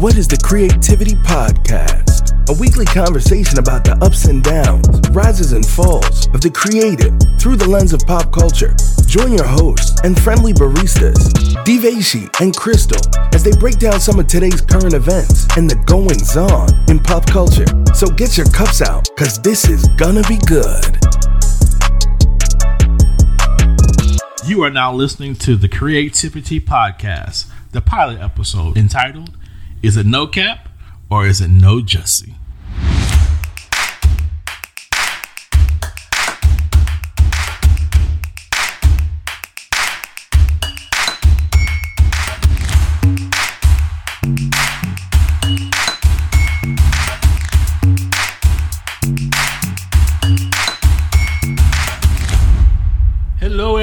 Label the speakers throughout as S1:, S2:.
S1: What is the Creativity Podcast? A weekly conversation about the ups and downs, rises and falls of the creative through the lens of pop culture. Join your hosts and friendly baristas, Diveshi and Crystal, as they break down some of today's current events and the goings on in pop culture. So get your cups out, cause this is gonna be good.
S2: You are now listening to the Creativity Podcast, the pilot episode entitled Is It No Cap or Is It No Jussie?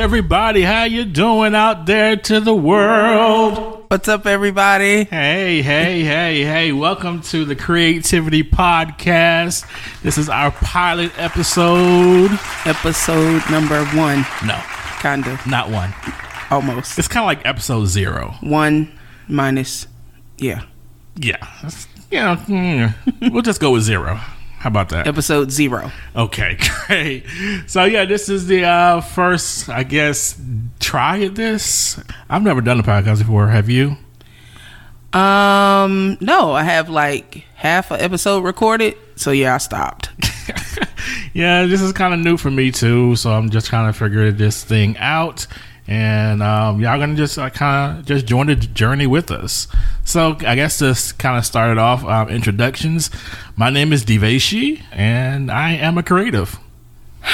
S2: Everybody, how you doing out there to the world?
S3: What's up, everybody?
S2: Hey, hey, hey, hey, welcome to the Creativity Podcast. This is our pilot episode.
S3: Episode number one,
S2: No,
S3: kind of,
S2: not one.
S3: almost.
S2: It's kind of like episode zero.
S3: One minus, yeah,
S2: Yeah. Yeah, mm, we'll just go with zero. How about that?
S3: episode zero.
S2: Okay, great. So yeah, this is the uh, first, I guess, try at this. I've never done a podcast before. Have you?
S3: Um, no, I have like half an episode recorded, so yeah, I stopped.
S2: yeah, this is kind of new for me too. So I'm just kind of figuring this thing out, and um, y'all gonna just uh, kind of just join the journey with us. So I guess this kind of started off um, introductions. My name is Diveshi, and I am a creative.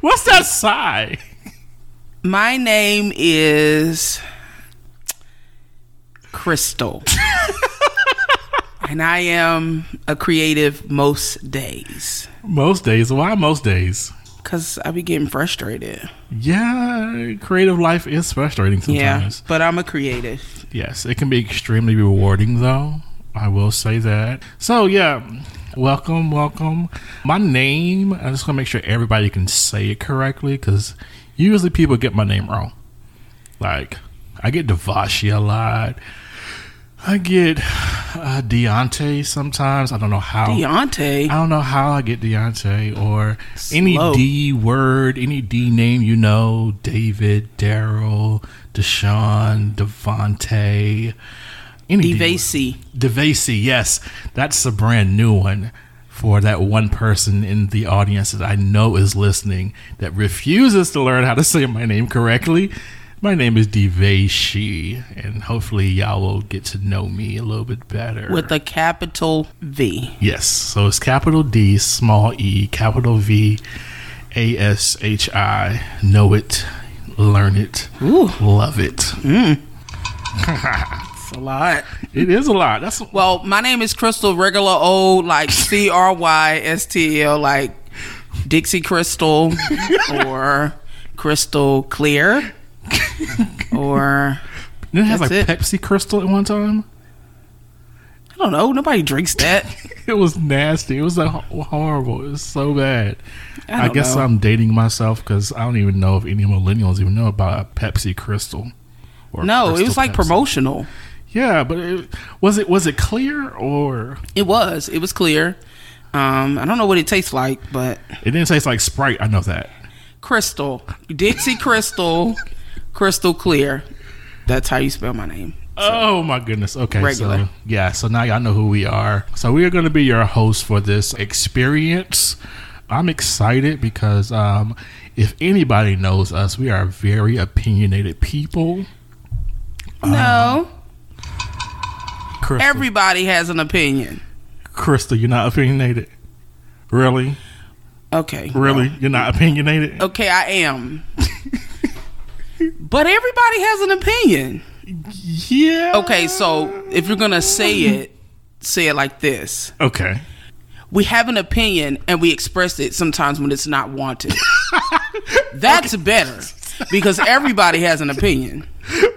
S2: What's that sigh?
S3: My name is Crystal, and I am a creative most days
S2: Most days. Why most days?
S3: Because I be getting frustrated.
S2: Yeah, creative life is frustrating sometimes.
S3: Yeah, but I'm a creative.
S2: Yes, it can be extremely rewarding though. I will say that. So yeah, welcome, welcome. My name, I just want to make sure everybody can say it correctly because usually people get my name wrong. Like, I get Devashi a lot. I get uh, Deontay sometimes. I don't know how.
S3: Deontay.
S2: I don't know how I get Deontay or any D word, any D name you know, David, Daryl, Deshaun, Devontae, any D word.
S3: Devasi.
S2: Devasi, yes, that's a brand new one for that one person in the audience that I know is listening that refuses to learn how to say my name correctly. My name is Devashi, and hopefully y'all will get to know me a little bit better.
S3: with a capital V.
S2: Yes. So it's capital D, small e, capital V, A S H I. Know it, learn it,
S3: Ooh,
S2: love it. Mm.
S3: it's a lot.
S2: It is a lot. That's
S3: Well, my name is Crystal, regular old, like C R Y S T L, like Dixie Crystal or Crystal Clear or
S2: didn't it have like
S3: it.
S2: Pepsi Crystal at one time.
S3: I don't know. Nobody drinks that.
S2: It was nasty. It was like horrible. It was so bad.
S3: I,
S2: I, guess
S3: know.
S2: I'm dating myself because I don't even know if any millennials even know about a Pepsi Crystal. Or
S3: no, it
S2: Crystal
S3: was like
S2: Pepsi.
S3: promotional.
S2: Yeah, but it, was it was it clear or
S3: It was. It was clear. Um, I don't know what it tastes like, but
S2: it didn't taste like Sprite? I know that.
S3: Crystal, Dixie Crystal, Crystal Clear. That's how you spell my name.
S2: Oh my goodness. Okay.
S3: Regular.
S2: So yeah, so now y'all know who we are. So we are gonna be your host for this experience. I'm excited because um if anybody knows us, we are very opinionated people.
S3: No,
S2: Crystal,
S3: everybody has an opinion.
S2: Crystal, you're not opinionated. Really?
S3: Okay.
S2: Really? You're not opinionated?
S3: Okay, I am. but everybody has an opinion.
S2: Yeah.
S3: Okay, so if you're gonna say it, say it like this.
S2: Okay.
S3: We have an opinion and we express it sometimes when it's not wanted. That's better. Because everybody has an opinion.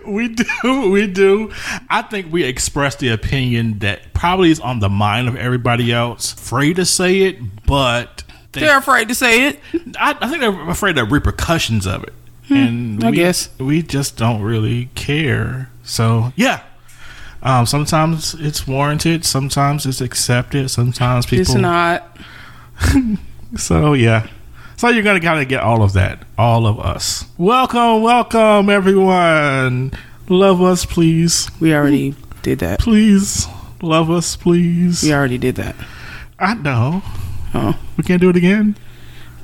S2: We do, we do. I think we express the opinion that probably is on the mind of everybody else. Afraid to say it, but they,
S3: They're afraid to say it.
S2: I, I think they're afraid of repercussions of it, and
S3: Hmm, I guess.
S2: we just don't really care. So yeah, Um, sometimes it's warranted. Sometimes it's accepted. Sometimes people.
S3: It's not.
S2: So yeah. So you're gonna kind of get all of that, all of us. Welcome, welcome, everyone. Love us, please,
S3: We already did that.
S2: please. Love us, please.
S3: We already did that.
S2: I know.
S3: Oh.
S2: We can't do it again.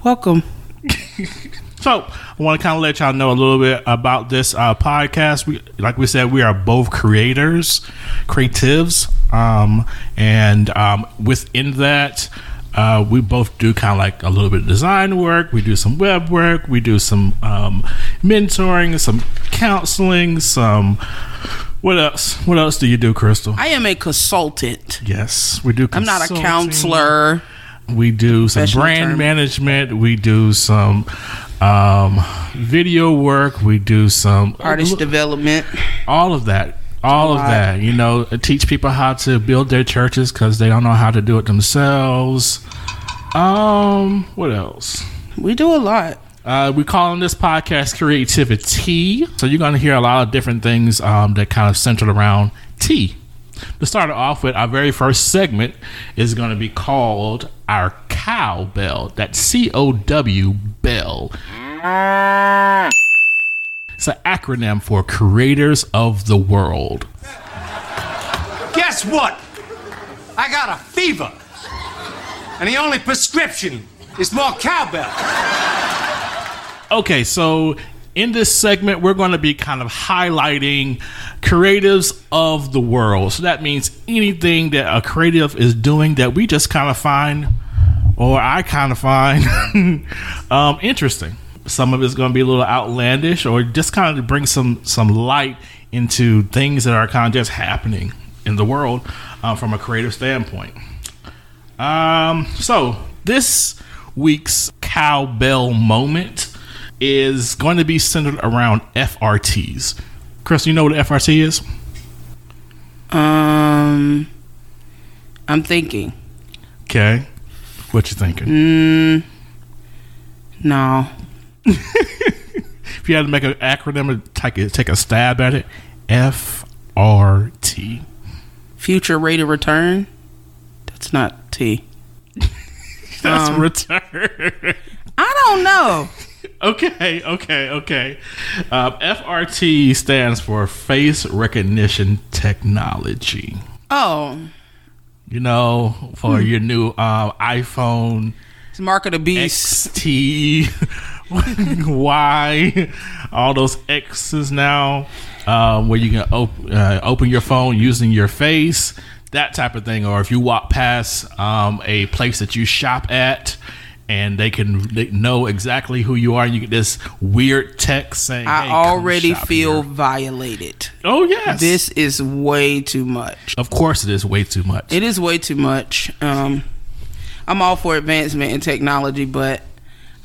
S3: Welcome.
S2: So I want to kind of let y'all know a little bit about this uh, podcast. We, like we said, we are both creators, creatives, um, and um, within that, uh, we both do kind of like a little bit of design work. We do some web work. We do some um, mentoring, some counseling, some. What else? What else do you do, Crystal?
S3: I am a consultant.
S2: yes, we do.
S3: I'm not a counselor.
S2: We do some brand
S3: term.
S2: management. We do some um, video work. We do some
S3: Artist development.
S2: all of that. All of that. You know, teach people how to build their churches because they don't know how to do it themselves. Um, what else?
S3: We do a lot.
S2: Uh, we calling this podcast creativity. So you're going to hear a lot of different things um, that kind of centered around tea. To start off with, our very first segment is going to be called our cow bell. That's C O W bell. It's an acronym for Creators of the World.
S4: Guess what? I got a fever. And the only prescription is more cowbell.
S2: Okay, so in this segment, we're going to be kind of highlighting creatives of the world. So that means anything that a creative is doing that we just kind of find, or I kind of find, um, interesting. Some of it's going to be a little outlandish, or just kind of bring some some light into things that are kind of just happening in the world um, from a creative standpoint. Um, so this week's cowbell moment is going to be centered around FRTs. Chris, you know what FRT is?
S3: Um, I'm thinking.
S2: Okay. What you thinking?
S3: Mm, no.
S2: If you had to make an acronym and take a, take a stab at it, FRT.
S3: Future rate of return. That's not T.
S2: That's
S3: Um,
S2: return.
S3: I don't know.
S2: Okay, okay, okay. Um, FRT stands for Face Recognition Technology.
S3: Oh,
S2: You know, for your new um, iPhone
S3: it's Mark of the Beast.
S2: XT, Y, all those X's now, um, where you can op- uh, open your phone using your face, that type of thing. Or if you walk past um, a place that you shop at, and they can they know exactly who you are, and you get this weird text saying,
S3: I
S2: "Hey, come
S3: already feel
S2: here."
S3: violated.
S2: Oh yes,
S3: This is way too much.
S2: of course it is way too much.
S3: It is way too much. Um, I'm all for advancement in technology, but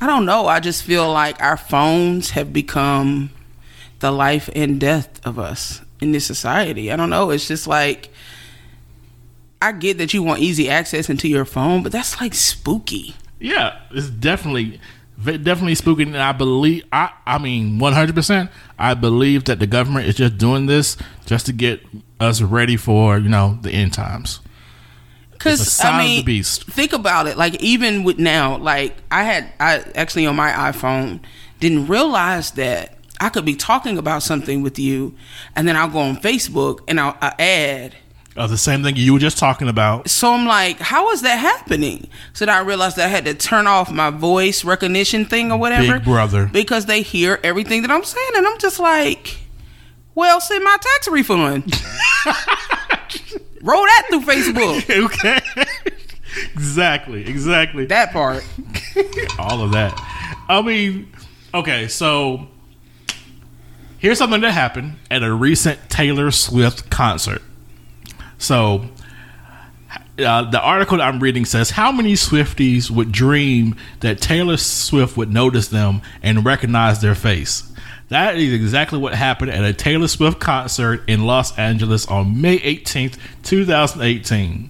S3: I don't know. I just feel like our phones have become the life and death of us in this society. I don't know. It's just like I get that you want easy access into your phone, but that's like spooky.
S2: Yeah, it's definitely definitely spooky and I believe I I mean 100% I believe that the government is just doing this just to get us ready for, you know, the end times.
S3: Because I
S2: of
S3: mean,
S2: the beast.
S3: think about it. Like even with now, like I had, I actually on my iPhone didn't realize that I could be talking about something with you, and then I'll go on Facebook and I'll, i add.
S2: Uh, the same thing you were just talking about.
S3: So I'm like, how is that happening? So then I realized that I had to turn off my voice recognition thing or whatever.
S2: Big brother.
S3: Because they hear everything that I'm saying, and I'm just like, well, send my tax refund. Roll that through Facebook.
S2: okay. exactly, exactly.
S3: That part.
S2: all of that. I mean, okay, so here's something that happened at a recent Taylor Swift concert. So, uh, the article I'm reading says how many Swifties would dream that Taylor Swift would notice them and recognize their face? That is exactly what happened at a Taylor Swift concert in Los Angeles on May 18th, 2018.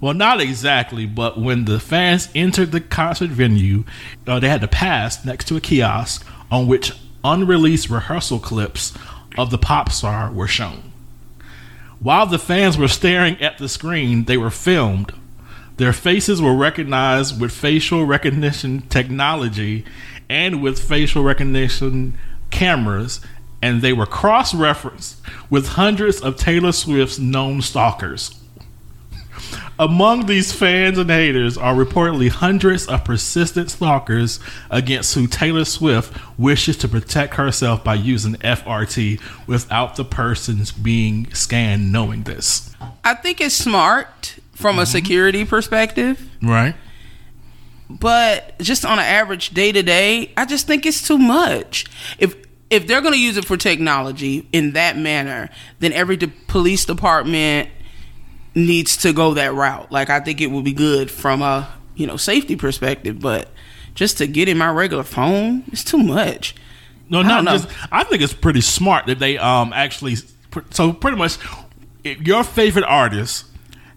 S2: Well, not exactly, but when the fans entered the concert venue, uh, they had to pass next to a kiosk on which unreleased rehearsal clips of the pop star were shown. While the fans were staring at the screen, they were filmed. Their faces were recognized with facial recognition technology and with facial recognition cameras, and they were cross referenced with hundreds of Taylor Swift's known stalkers. Among these fans and haters are reportedly hundreds of persistent stalkers against who Taylor Swift wishes to protect herself by using FRT without the persons being scanned knowing this.
S3: I think it's smart from
S2: Mm-hmm.
S3: a security perspective,
S2: Right?
S3: but just on an average day to day, I just think it's too much. If if they're going to use it for technology in that manner, then every de- police department needs to go that route. Like I think it would be good from a you know safety perspective, but just to get in my regular phone, it's too much.
S2: No,
S3: I
S2: not just. I think it's pretty smart that they um actually. So pretty much, if your favorite artist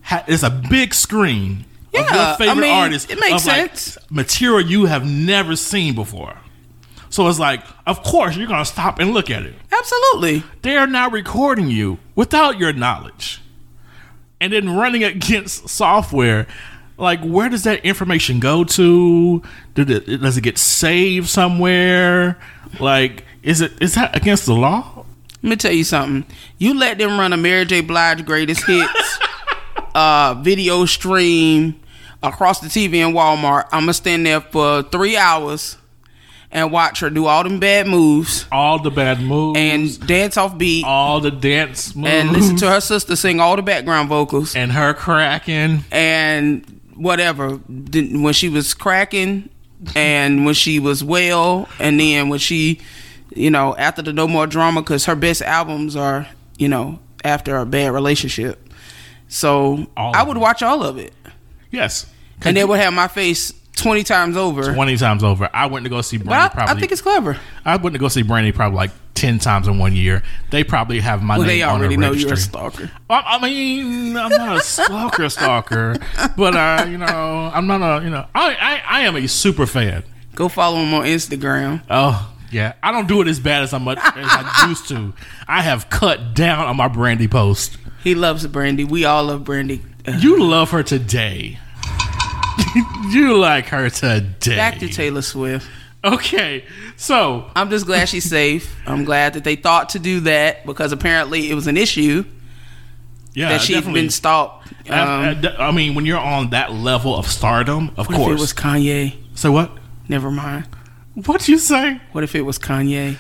S2: ha, is a big screen. of
S3: Yeah,
S2: your
S3: I
S2: favorite
S3: mean,
S2: artist.
S3: it makes
S2: of, like,
S3: sense.
S2: material you have never seen before. So it's like, of course, you're gonna stop and look at it.
S3: Absolutely.
S2: They are now recording you without your knowledge, and then running against software. Like, where does that information go to? Did it, does it get saved somewhere? Like, is it is that against the law?
S3: Let me tell you something. You let them run a Mary J. Blige greatest hits uh, video stream across the TV in Walmart. I'm gonna stand there for three hours and watch her do all them bad moves
S2: All the bad moves.
S3: and dance off beat.
S2: All the dance moves.
S3: and listen to her sister sing all the background vocals.
S2: And her cracking.
S3: and whatever. When she was cracking and when she was well and then when she you know after the no more drama because her best albums are you know after a bad relationship. So
S2: All
S3: i would watch all of it.
S2: Yes,
S3: and they would have my face 20 times over
S2: twenty times over. I went to go see Brandy.
S3: I,
S2: probably
S3: I think it's clever
S2: I went to go see Brandy probably like ten times in one year. They probably have my
S3: well
S2: name
S3: they
S2: on
S3: already
S2: the
S3: know
S2: registry.
S3: you're a stalker
S2: I, I mean, I'm not a stalker, stalker, but uh, you know, I'm not a, you know, I, I, I am a super fan.
S3: go follow him on instagram
S2: Oh yeah, I don't do it as bad as I much as I used to. I have cut down on my Brandy post.
S3: he loves brandy we all love brandy Uh,
S2: You love her today. you like her today.
S3: back to taylor swift
S2: Okay, so
S3: I'm just glad she's safe. I'm glad that they thought to do that because apparently it was an issue
S2: yeah,
S3: that she'd
S2: definitely.
S3: been stalked. Um,
S2: uh, I mean, when you're on that level of stardom, of
S3: what
S2: course.
S3: if it was Kanye?
S2: so what?
S3: Never mind.
S2: What you say?
S3: What if it was Kanye?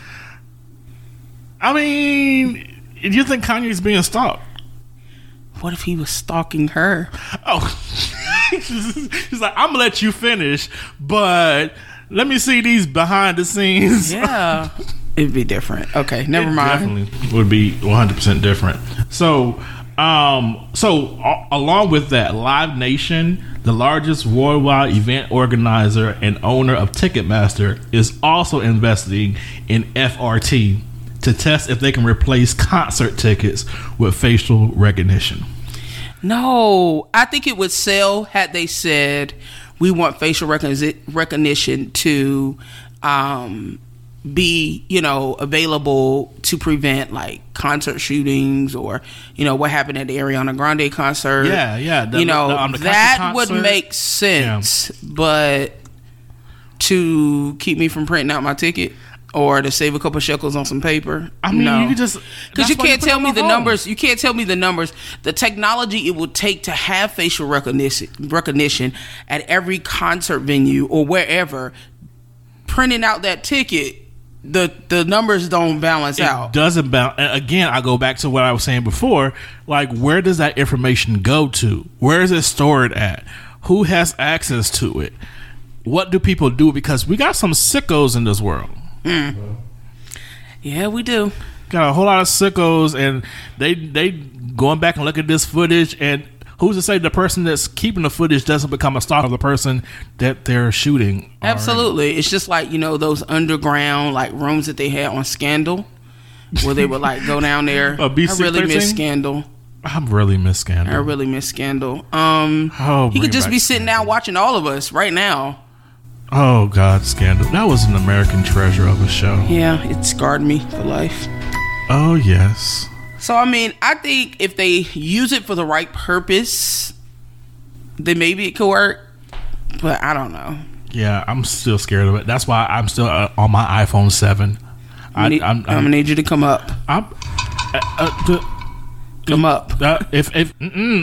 S2: I mean, do you think Kanye's being stalked?
S3: What if he was stalking her?
S2: Oh, he's like, I'm gonna let you finish, but let me see these behind the scenes.
S3: Yeah. It'd be different. Okay, never
S2: It
S3: mind.
S2: Definitely would be 100 percent different. So, um, so a- along with that, Live Nation, the largest worldwide event organizer and owner of Ticketmaster, is also investing in FRT to test if they can replace concert tickets with facial recognition.
S3: No, I think it would sell had they said we want facial recogni- recognition to um, be, you know, available to prevent like concert shootings or, you know, what happened at the Ariana Grande concert.
S2: Yeah, yeah, the-
S3: you know,
S2: the- the
S3: that would make sense, but to keep me from printing out my ticket or to save a couple shekels on some paper.
S2: I mean,
S3: no.
S2: you just
S3: Because you can't
S2: it
S3: tell me the
S2: phone.
S3: numbers. You can't tell me the numbers. The technology it will take to have facial recognition recognition at every concert venue or wherever, printing out that ticket, the the numbers don't balance
S2: it
S3: out.
S2: doesn't bounce. Again, I go back to what I was saying before. Like, where does that information go to? Where is it stored at? Who has access to it? What do people do? Because we got some sickos in this world.
S3: Yeah, we do.
S2: Got a whole lot of sickos, and they they going back and look at this footage. And who's to say the person that's keeping the footage doesn't become a stalker of the person that they're shooting?
S3: Absolutely. It's just like, you know, those underground like rooms that they had on Scandal. Where they would like go down there. I really
S2: B613?
S3: miss Scandal.
S2: I'm really miss Scandal.
S3: I really miss Scandal. Um,
S2: Oh,
S3: he could just be sitting down watching all of us right now.
S2: Oh God, Scandal. That was an American treasure of a show.
S3: Yeah, it scarred me for life.
S2: Oh yes.
S3: So I mean, I think if they use it for the right purpose, then maybe it could work. But I don't know.
S2: Yeah, I'm still scared of it. That's why I'm still uh, on my iPhone seven.
S3: I
S2: I,
S3: need,
S2: I'm,
S3: I'm, gonna need you to come up.
S2: I'm, uh, uh, the-
S3: Come up.
S2: Uh, if if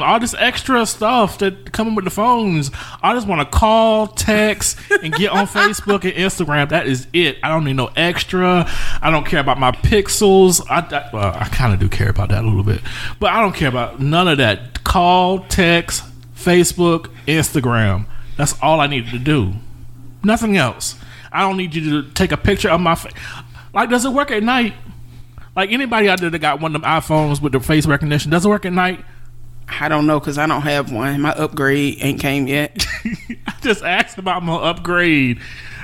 S2: all this extra stuff that coming with the phones, I just want to call, text, and get on Facebook and Instagram. That is it. I don't need no extra. I don't care about my pixels. I, I well, I kind of do care about that a little bit, but I don't care about none of that. Call, text, Facebook, Instagram. That's all I needed to do. Nothing else. I don't need you to take a picture of my face. Like, does it work at night? Like anybody out there that got one of them iPhones with the face recognition, does it work at night?
S3: I don't know because I don't have one. My upgrade ain't came yet.
S2: I just asked about my upgrade.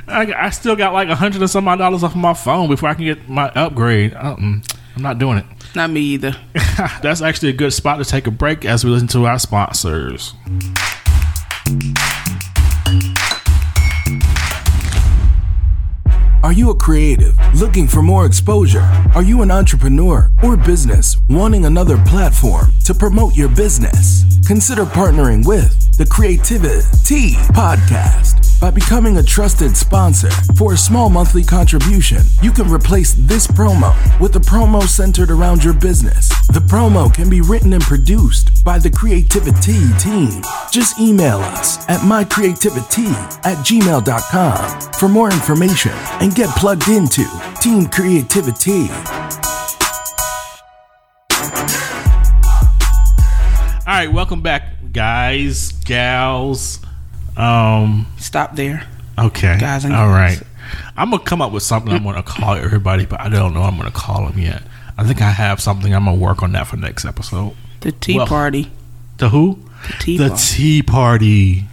S2: I, I still got like a hundred and some odd dollars off of my phone before I can get my upgrade. Uh-uh. I'm not doing it.
S3: Not me either.
S2: That's actually a good spot to take a break as we listen to our sponsors.
S1: Are you a creative looking for more exposure? Are you an entrepreneur or business wanting another platform to promote your business? Consider partnering with the Creativity Podcast. By becoming a trusted sponsor for a small monthly contribution, you can replace this promo with a promo centered around your business. The promo can be written and produced by the Creativity team. Just email us at mycreativity at gmail.com for more information and get plugged into Team Creativity.
S2: All right, welcome back, guys, gals. Um,
S3: Stop there.
S2: okay,
S3: Guys and
S2: all
S3: gals.
S2: right. I'm gonna come up with something I'm gonna call everybody, but I don't know I'm gonna call them yet. I think I have something. I'm gonna work on that for next episode.
S3: The tea
S2: Well-
S3: party.
S2: The who?
S3: The tea
S2: the
S3: party.
S2: tea party.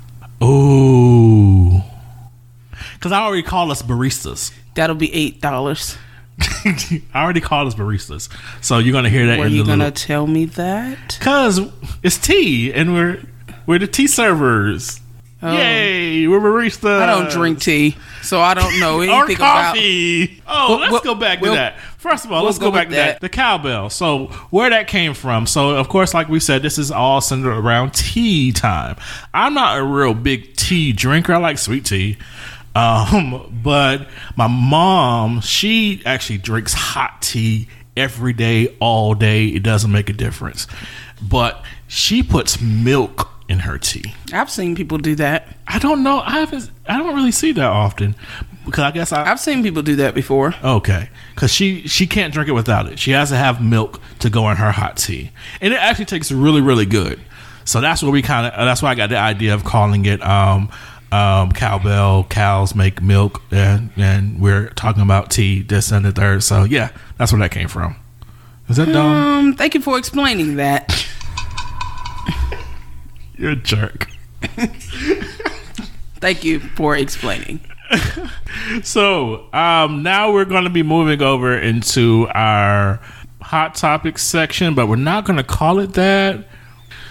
S2: Oh, because I already called us baristas.
S3: That'll be eight dollars.
S2: I already called us baristas, so you're gonna hear that.
S3: Were
S2: in
S3: you gonna
S2: little-
S3: tell me that?
S2: Cause it's tea, and we're we're the tea servers. Yay, we're baristas.
S3: Oh. I don't drink tea, so I don't know
S2: or
S3: anything about.
S2: coffee. oh,
S3: Well,
S2: let's
S3: well,
S2: go back to
S3: well,
S2: that. First of all, let's go,
S3: go
S2: back to that.
S3: that.
S2: The cowbell. So where that came from. So of course, like we said, this is all centered around tea time. I'm not a real big tea drinker. I like sweet tea. Um, but my mom, she actually drinks hot tea every day, all day. It doesn't make a difference. But she puts milk in her tea.
S3: I've seen people do that.
S2: I don't know. I haven't. I don't really see that often because I guess I.
S3: I've seen people do that before.
S2: Okay, because she she can't drink it without it. She has to have milk to go in her hot tea, and it actually tastes really really good. So that's what we kind of. That's why I got the idea of calling it um, um, cowbell. Cows make milk, and and we're talking about tea. This and the third. So yeah, that's where that came from. Is that dumb?
S3: Um, thank you for explaining that.
S2: You're a jerk.
S3: Thank you for explaining.
S2: So um, now we're going to be moving over into our hot topics section, but we're not going to call it that.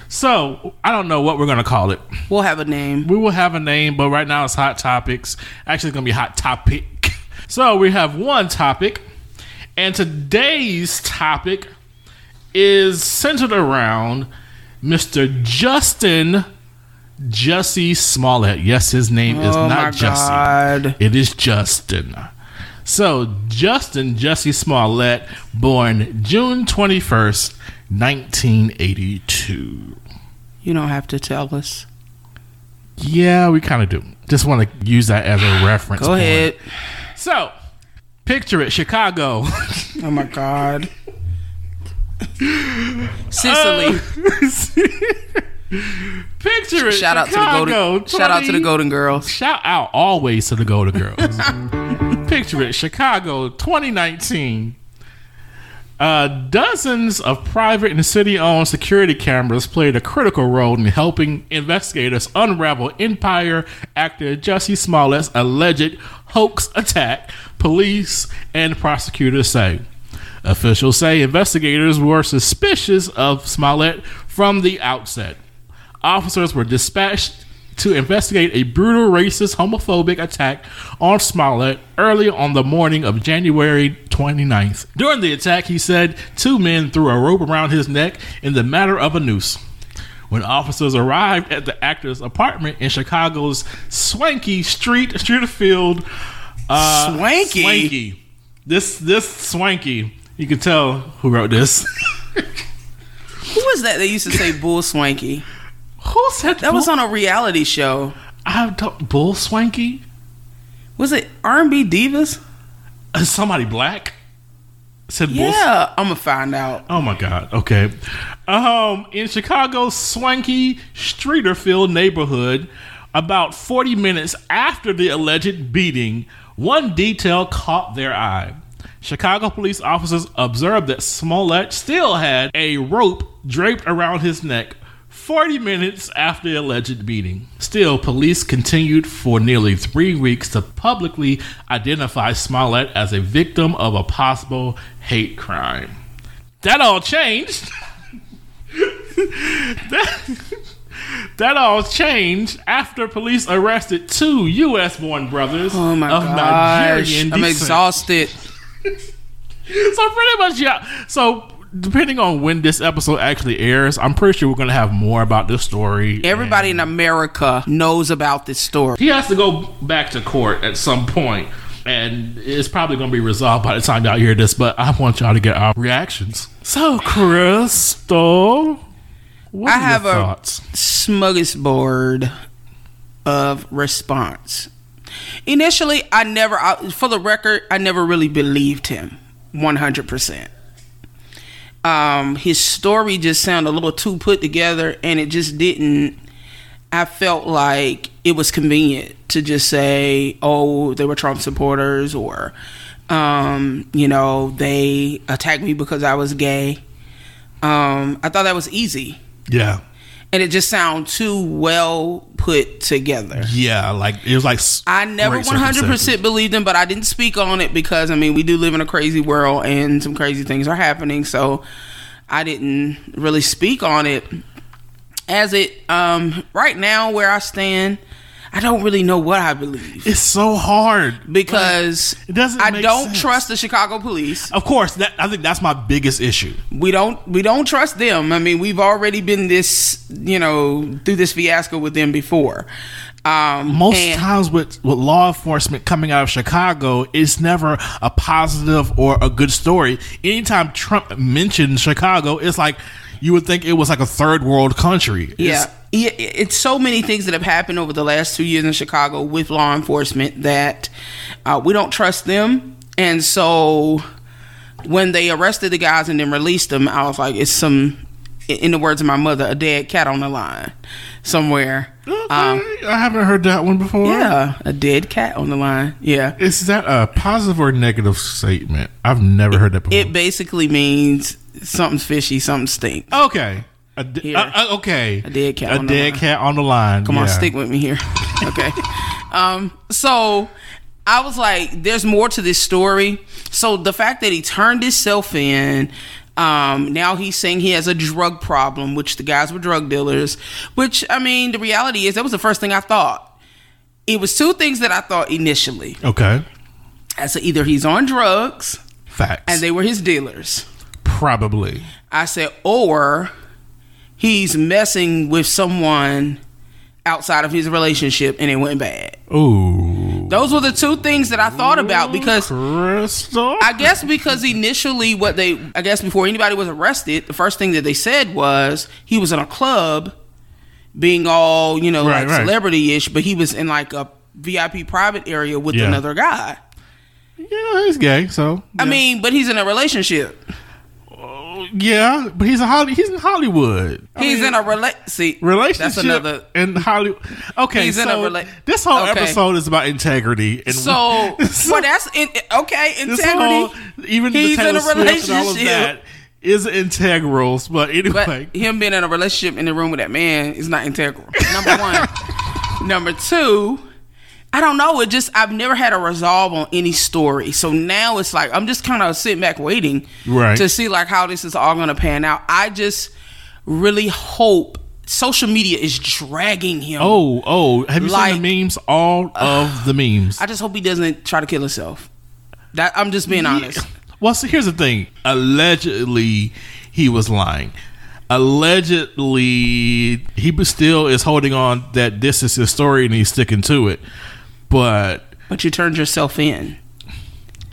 S2: So I don't know what we're going to call it.
S3: We'll have a name.
S2: We will have a name, but right now it's hot topics. Actually, it's going to be hot topic. So we have one topic, and today's topic is centered around Mr. Justin Jussie Smollett. Yes, his name is
S3: Oh my
S2: not Jussie.
S3: God.
S2: It is Justin. So, Justin Jussie Smollett, born June 21st, 1982.
S3: You don't have to tell us.
S2: Yeah, we kind of do. Just want to use that as a reference.
S3: Go
S2: point.
S3: ahead.
S2: So, picture it Chicago.
S3: Oh my God. Sicily.
S2: picture it
S3: shout out to the
S2: Chicago,
S3: golden. Shout out to the Golden Girls.
S2: Shout out always to the Golden Girls. Picture it, Chicago, 2019. Uh, dozens of private and city-owned security cameras played a critical role in helping investigators unravel Empire actor Jussie Smollett's alleged hoax attack. Police and prosecutors say. Officials say investigators were suspicious of Smollett from the outset. Officers were dispatched to investigate a brutal racist homophobic attack on Smollett early on the morning of January 29th. During the attack, he said two men threw a rope around his neck in the matter of a noose. When officers arrived at the actor's apartment in Chicago's swanky street, Streeterville, uh,
S3: Swanky?
S2: swanky, this this swanky, you can tell who wrote this.
S3: Who was that that used to say bull swanky?
S2: who said
S3: That That was on a reality show.
S2: I don't bull swanky.
S3: Was it R&B divas?
S2: Uh, Somebody black said bull.
S3: Yeah, I'm gonna find out.
S2: Oh my god. Okay. Um in Chicago's swanky Streeterville neighborhood, about 40 minutes after the alleged beating, one detail caught their eye. Chicago police officers observed that Smollett still had a rope draped around his neck 40 minutes after the alleged beating. Still, police continued for nearly three weeks to publicly identify Smollett as a victim of a possible hate crime. That all changed. that, that all changed after police arrested two U.S. born brothers
S3: Oh my
S2: of
S3: gosh,
S2: Nigerian
S3: I'm
S2: descent.
S3: exhausted.
S2: So pretty much, yeah. So depending on when this episode actually airs, I'm pretty sure we're gonna have more about this story.
S3: Everybody in America knows about this story.
S2: he has to go back to court at some point, and it's probably going to be resolved by the time y'all hear this. But I want y'all to get our reactions. So, Crystal, what
S3: I
S2: are
S3: have
S2: your
S3: a-
S2: thoughts?
S3: smorgasbord of response. Initially, I never, I, for the record, I never really believed him 100%. Um, his story just sounded a little too put together and it just didn't. I felt like it was convenient to just say, oh, they were Trump supporters or, um, you know, they attacked me because I was gay. Um, I thought that was easy
S2: Yeah,
S3: and it just sounded too well put together.
S2: yeah, like it was like
S3: I never one hundred percent believed him, but I didn't speak on it because I mean we do live in a crazy world and some crazy things are happening, so I didn't really speak on it. As it um right now where I stand, I don't really know what I believe
S2: It's so hard
S3: because
S2: it doesn't
S3: I don't
S2: sense.
S3: trust the Chicago police.
S2: Of course, that I think that's my biggest issue.
S3: we don't we don't trust them. I mean, we've already been this, you know, through this fiasco with them before. Um,
S2: Most
S3: and-
S2: times with, with law enforcement coming out of Chicago, it's never a positive or a good story. Anytime Trump mentions Chicago, it's like you would think it was like a third world country. It's-
S3: Yeah, it's so many things that have happened over the last two years in Chicago with law enforcement that uh, we don't trust them. And so when they arrested the guys and then released them, I was like, it's some, in the words of my mother, a dead cat on the line somewhere.
S2: Okay,
S3: Um,
S2: I haven't heard that one before.
S3: yeah, a dead cat on the line. Yeah.
S2: Is that a positive or negative statement? I've never heard that before.
S3: It basically means something's fishy, something stinks.
S2: okay. A de-
S3: Here.
S2: uh, uh, okay.
S3: A dead cat
S2: A
S3: on the line.
S2: cat on the line.
S3: Come on, stick with me here. okay. Um, so I was like, there's more to this story. So the fact that he turned himself in, um, now he's saying he has a drug problem, which the guys were drug dealers, which I mean, the reality is that was the first thing I thought. It was two things that I thought initially.
S2: Okay.
S3: I said either he's on drugs
S2: Facts.
S3: and they were his dealers.
S2: probably.
S3: I said, or he's messing with someone outside of his relationship and it went bad.
S2: Ooh.
S3: Those were the two things that I thought about because
S2: Crystal.
S3: I guess because initially what they I guess before anybody was arrested, the first thing that they said was he was in a club being all, you know,
S2: Right,
S3: like
S2: right.
S3: celebrity ish, but he was in like a VIP private area with
S2: Yeah.
S3: another guy.
S2: yeah, he's gay, so.
S3: I mean, but he's in a relationship.
S2: Yeah, but he's a Holly. He's in Hollywood. I
S3: He's
S2: mean,
S3: in a rela- see
S2: relationship.
S3: That's another
S2: in Hollywood. Okay,
S3: He's in
S2: so
S3: a rela-
S2: this whole
S3: Okay.
S2: episode is about integrity. And
S3: So, well, that's in, okay. Integrity,
S2: whole- even
S3: He's in a
S2: Swift and all of
S3: relationship.
S2: that is integral. But anyway,
S3: but him being in a relationship in the room with that man is not integral. Number one. Number two, I don't know. It just I've never had a resolve on any story. So now it's like I'm just kind of sitting back waiting
S2: Right.
S3: to see like how this is all going to pan out. I just really hope social media is dragging him.
S2: Oh, oh, have you
S3: Like-
S2: seen the memes? All of the memes.
S3: I just hope he doesn't try to kill himself. That I'm just being honest.
S2: Well, see, here's the thing. Allegedly, he was lying. Allegedly, he still is holding on that this is his story and he's sticking to it. But
S3: But you turned yourself in,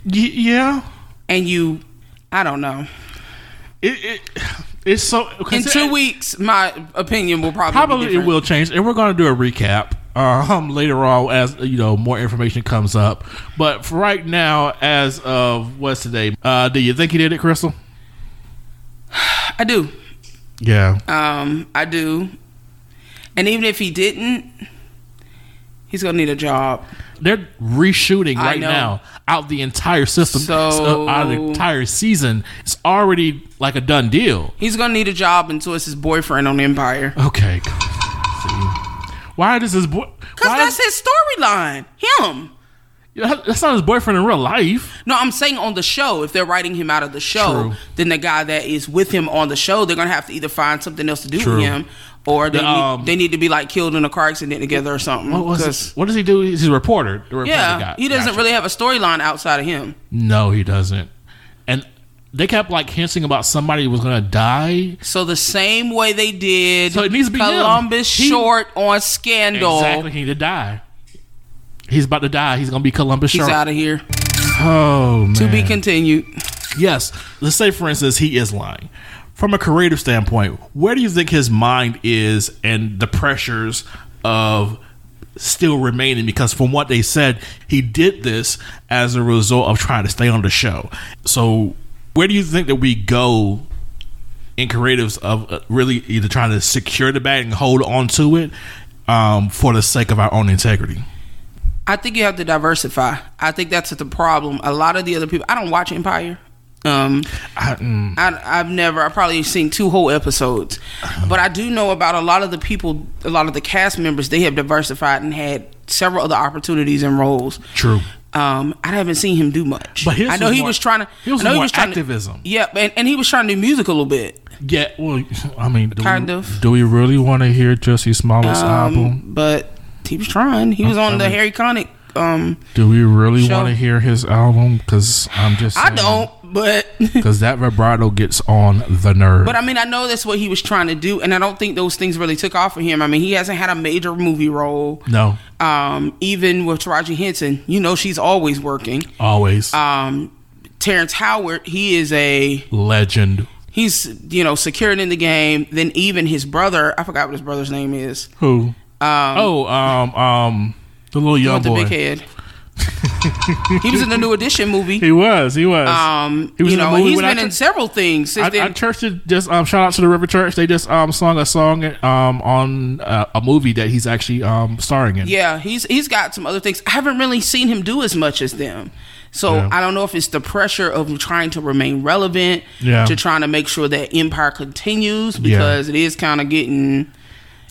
S2: y- yeah,
S3: and you, I don't know.
S2: it, it it's so
S3: In two weeks, my opinion will probably
S2: Probably it will change, and we're going to do a recap um, later on as you know more information comes up. But for right now, as of what's today, uh, do you think he did it, Crystal?
S3: I do.
S2: Yeah,
S3: Um, I do. And even if he didn't, he's gonna need a job.
S2: they're reshooting
S3: I
S2: right
S3: know.
S2: now out the entire system,
S3: So-
S2: out of the entire season. It's already like a done deal.
S3: He's gonna need a job until it's his boyfriend on Empire.
S2: Okay, why does his boy?
S3: Cause
S2: why
S3: that's his storyline. Him.
S2: that's not his boyfriend in real life.
S3: No, I'm saying on the show. If they're writing him out of the show,
S2: True.
S3: then the guy that is with him on the show, they're gonna have to either find something else to do
S2: True.
S3: with him, or they,
S2: The, um,
S3: need, they need to be like killed in a car accident together or something.
S2: What was? What does he do? He's a reporter. The reporter
S3: yeah,
S2: guy.
S3: he doesn't
S2: Gotcha.
S3: really have a storyline outside of him.
S2: No, he doesn't. And they kept like hinting about somebody was gonna die.
S3: So the same way they did
S2: So it needs to be him.
S3: Columbus
S2: He-
S3: Short on Scandal,
S2: Exactly, he to die. He's about to die. He's gonna be Columbus
S3: he's
S2: Short.
S3: out of here.
S2: oh man.
S3: To be continued.
S2: yes. Let's say, for instance, he is lying. From a creative standpoint, where do you think his mind is and the pressures of still remaining? Because from what they said, he did this as a result of trying to stay on the show. So, where do you think that we go in creatives of uh, really either trying to secure the bag and hold on to it um, for the sake of our own integrity?
S3: I think you have to diversify. I think that's the problem. A lot of the other people, I don't watch Empire. Um,
S2: I, mm,
S3: I, I've never, I've probably seen two whole episodes, but I do know about a lot of the people, a lot of the cast members. They have diversified and had several other opportunities and roles.
S2: true.
S3: Um, I haven't seen him do much.
S2: But his
S3: I know
S2: was
S3: he
S2: more-
S3: was trying to.
S2: his was
S3: I know
S2: more
S3: trying to-
S2: activism.
S3: yeah, and, and he was trying to do music a little bit.
S2: Yeah, well, I mean, do
S3: Kind
S2: we,
S3: of.
S2: Do we really want to hear Jussie Smollett's
S3: Um,
S2: album?
S3: but he was trying. He was
S2: I
S3: on the
S2: mean-
S3: Harry Connick. Um,
S2: Do we really want to hear his album? Because I'm just,
S3: I don't, but
S2: Because that vibrato gets on the nerve.
S3: But I mean, I know that's what he was trying to do, and I don't think those things really took off for him. I mean, he hasn't had a major movie role.
S2: no,
S3: Um, even with Taraji Henson, you know, she's always working.
S2: always
S3: Um, Terrence Howard, he is a
S2: legend.
S3: he's you know secured in the game. Then even his brother, I forgot what his brother's name is.
S2: Who?
S3: Um,
S2: oh, um, um, the little young
S3: with the big head. He was in the New Edition movie.
S2: He was. He was.
S3: Um,
S2: He was
S3: you know,
S2: movie
S3: he's been in several things since
S2: I,
S3: then.
S2: I church just um shout out to the River Church. They just um sung a song um on uh, a movie that he's actually um starring in.
S3: Yeah, he's he's got some other things. I haven't really seen him do as much as them. So
S2: Yeah.
S3: I don't know if it's the pressure of trying to remain relevant,
S2: Yeah.
S3: to trying to make sure that Empire continues because it is kind of getting,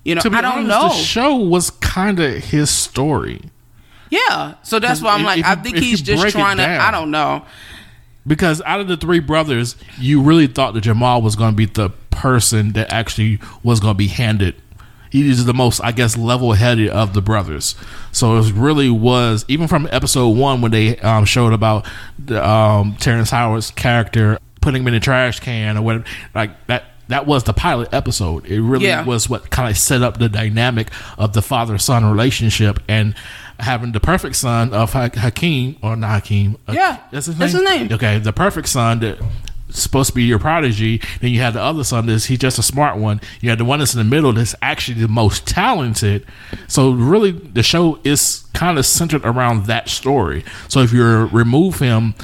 S3: you know,
S2: To be
S3: I don't
S2: honest,
S3: know.
S2: The show was kind of his story
S3: yeah, so that's why I'm
S2: If-
S3: like,
S2: if
S3: I think he's just trying to. I don't know.
S2: because out of the three brothers, you really thought that Jamal was going to be the person that actually was going to be handed. He is the most, I guess, level-headed of the brothers. So it really was even from episode one when they um, showed about the, um, Terrence Howard's character putting him in a trash can or whatever. Like that. That was the pilot episode. It really
S3: Yeah.
S2: was what kind of set up the dynamic of the father-son relationship and having the perfect son of Ha- Hakeem or not Hakeem. uh,
S3: Yeah,
S2: that's his name.
S3: that's his name.
S2: Okay, the perfect son that supposed to be your prodigy. Then you have the other son that's he's just a smart one. You have the one that's in the middle that's actually the most talented. So really, the show is kind of centered around that story. So if you remove him.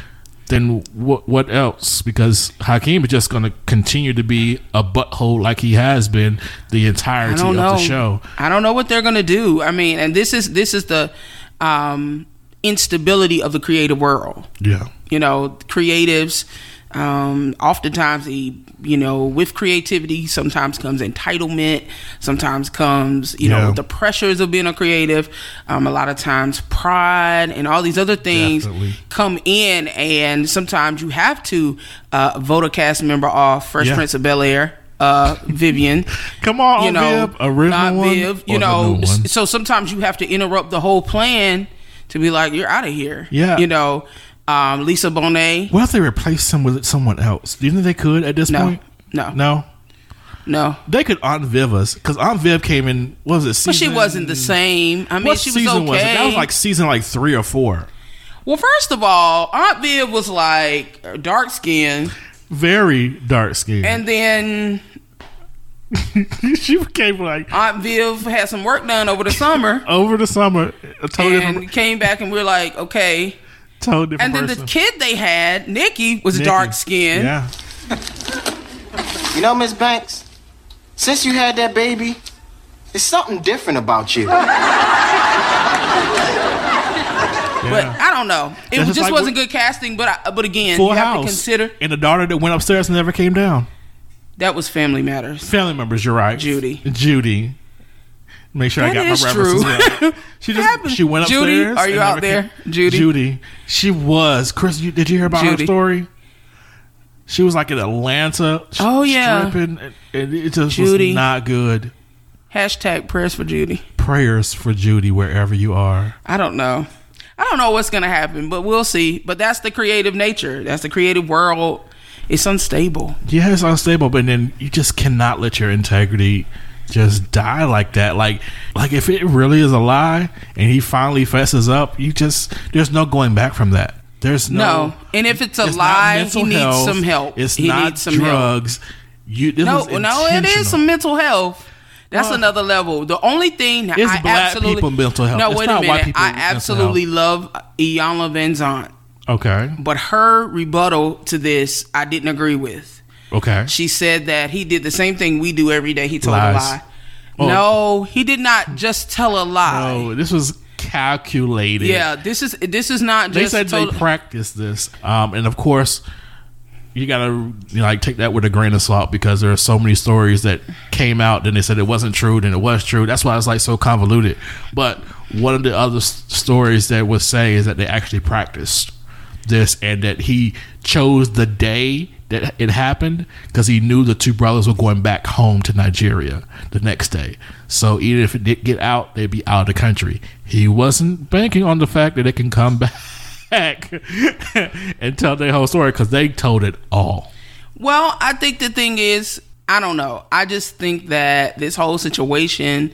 S2: Then what? What else? Because Hakeem is just going to continue to be a butthole like he has been the entirety of
S3: know.
S2: the show.
S3: I don't know what they're gonna do. I mean, and this is this is the um, instability of the creative world.
S2: Yeah,
S3: you know creatives um oftentimes he, you know with creativity sometimes comes entitlement sometimes comes you
S2: Yeah.
S3: know the pressures of being a creative um a lot of times pride and all these other things
S2: Definitely.
S3: come in and sometimes you have to uh vote a cast member off First
S2: Yeah.
S3: prince of bel air uh, Vivian.
S2: Come on,
S3: you know,
S2: Viv, original
S3: not Viv. You know, so sometimes you have to interrupt the whole plan to be like, "You're out of here."
S2: Yeah.
S3: you know, um, Lisa Bonet.
S2: What if they replaced him with someone else? Do you think they could at this
S3: No,
S2: point?
S3: no,
S2: No,
S3: no.
S2: they could Aunt Viv us because Aunt Viv came in. What was it? Season,
S3: But she wasn't the same. I mean,
S2: What
S3: she was
S2: season
S3: okay.
S2: was it? That was like season like three or four.
S3: well, first of all, Aunt Viv was like dark skinned
S2: Very dark skin.
S3: and then
S2: she became like
S3: Aunt Viv had some work done over the summer.
S2: over the summer
S3: and
S2: different,
S3: came back and we are like, okay.
S2: Totally different
S3: And then
S2: person.
S3: the kid they had, Nikki, was
S2: Nikki.
S3: dark skinned.
S2: Yeah.
S5: You know, Miss Banks, since you had that baby, there's something different about you.
S3: But I don't know. It
S2: That's
S3: just,
S2: just like
S3: wasn't good casting. But I, but again,
S2: Full
S3: you have
S2: house.
S3: to consider
S2: and the daughter that went upstairs and never came down.
S3: that was Family Matters.
S2: Family members, you're right.
S3: Judy.
S2: Judy. Make sure I got
S3: is
S2: my references
S3: true.
S2: right. She just she went upstairs.
S3: Judy, are you out there?
S2: came-
S3: Judy?
S2: Judy. She was. Chris, you, did you hear about
S3: Judy.
S2: her story? She was like in Atlanta.
S3: Oh, yeah.
S2: stripping, and and it just
S3: Judy.
S2: was not good.
S3: Hashtag prayers for Judy.
S2: Prayers for Judy wherever you are.
S3: I don't know. I don't know what's gonna happen, but we'll see. But that's the creative nature. That's the creative world. It's unstable.
S2: Yeah, it's unstable, but then you just cannot let your integrity just die like that. Like, like if it really is a lie and he finally fesses up, you just there's no going back from that. There's no.
S3: No, and if it's a
S2: it's
S3: lie, he needs
S2: health,
S3: some help.
S2: It's
S3: he
S2: not
S3: needs some help.
S2: drugs. You this
S3: No, no, it is some mental health. That's
S2: Well,
S3: another level. The only thing that
S2: It's
S3: I
S2: black
S3: absolutely
S2: people mental health.
S3: No,
S2: It's
S3: wait a minute. I absolutely love Iyanla Vanzant,
S2: Okay.
S3: but her rebuttal to this, I didn't agree with.
S2: Okay.
S3: She said that he did the same thing we do every day. He told
S2: Lies.
S3: a lie.
S2: Oh.
S3: No, he did not just tell a lie.
S2: Oh, this was calculated.
S3: Yeah, this is this is not
S2: They said
S3: total-
S2: they practiced this, um, and of course, you gotta you know, like take that with a grain of salt because there are so many stories that came out. Then they said it wasn't true, then it was true. That's why it's like so convoluted. But one of the other s- stories that was say is that they actually practiced this and that he chose the day that it happened because he knew the two brothers were going back home to Nigeria the next day. So even if it did get out, they'd be out of the country. He wasn't banking on the fact that they can come back and tell their whole story because they told it all.
S3: Well, I think the thing is, I don't know. I just think that this whole situation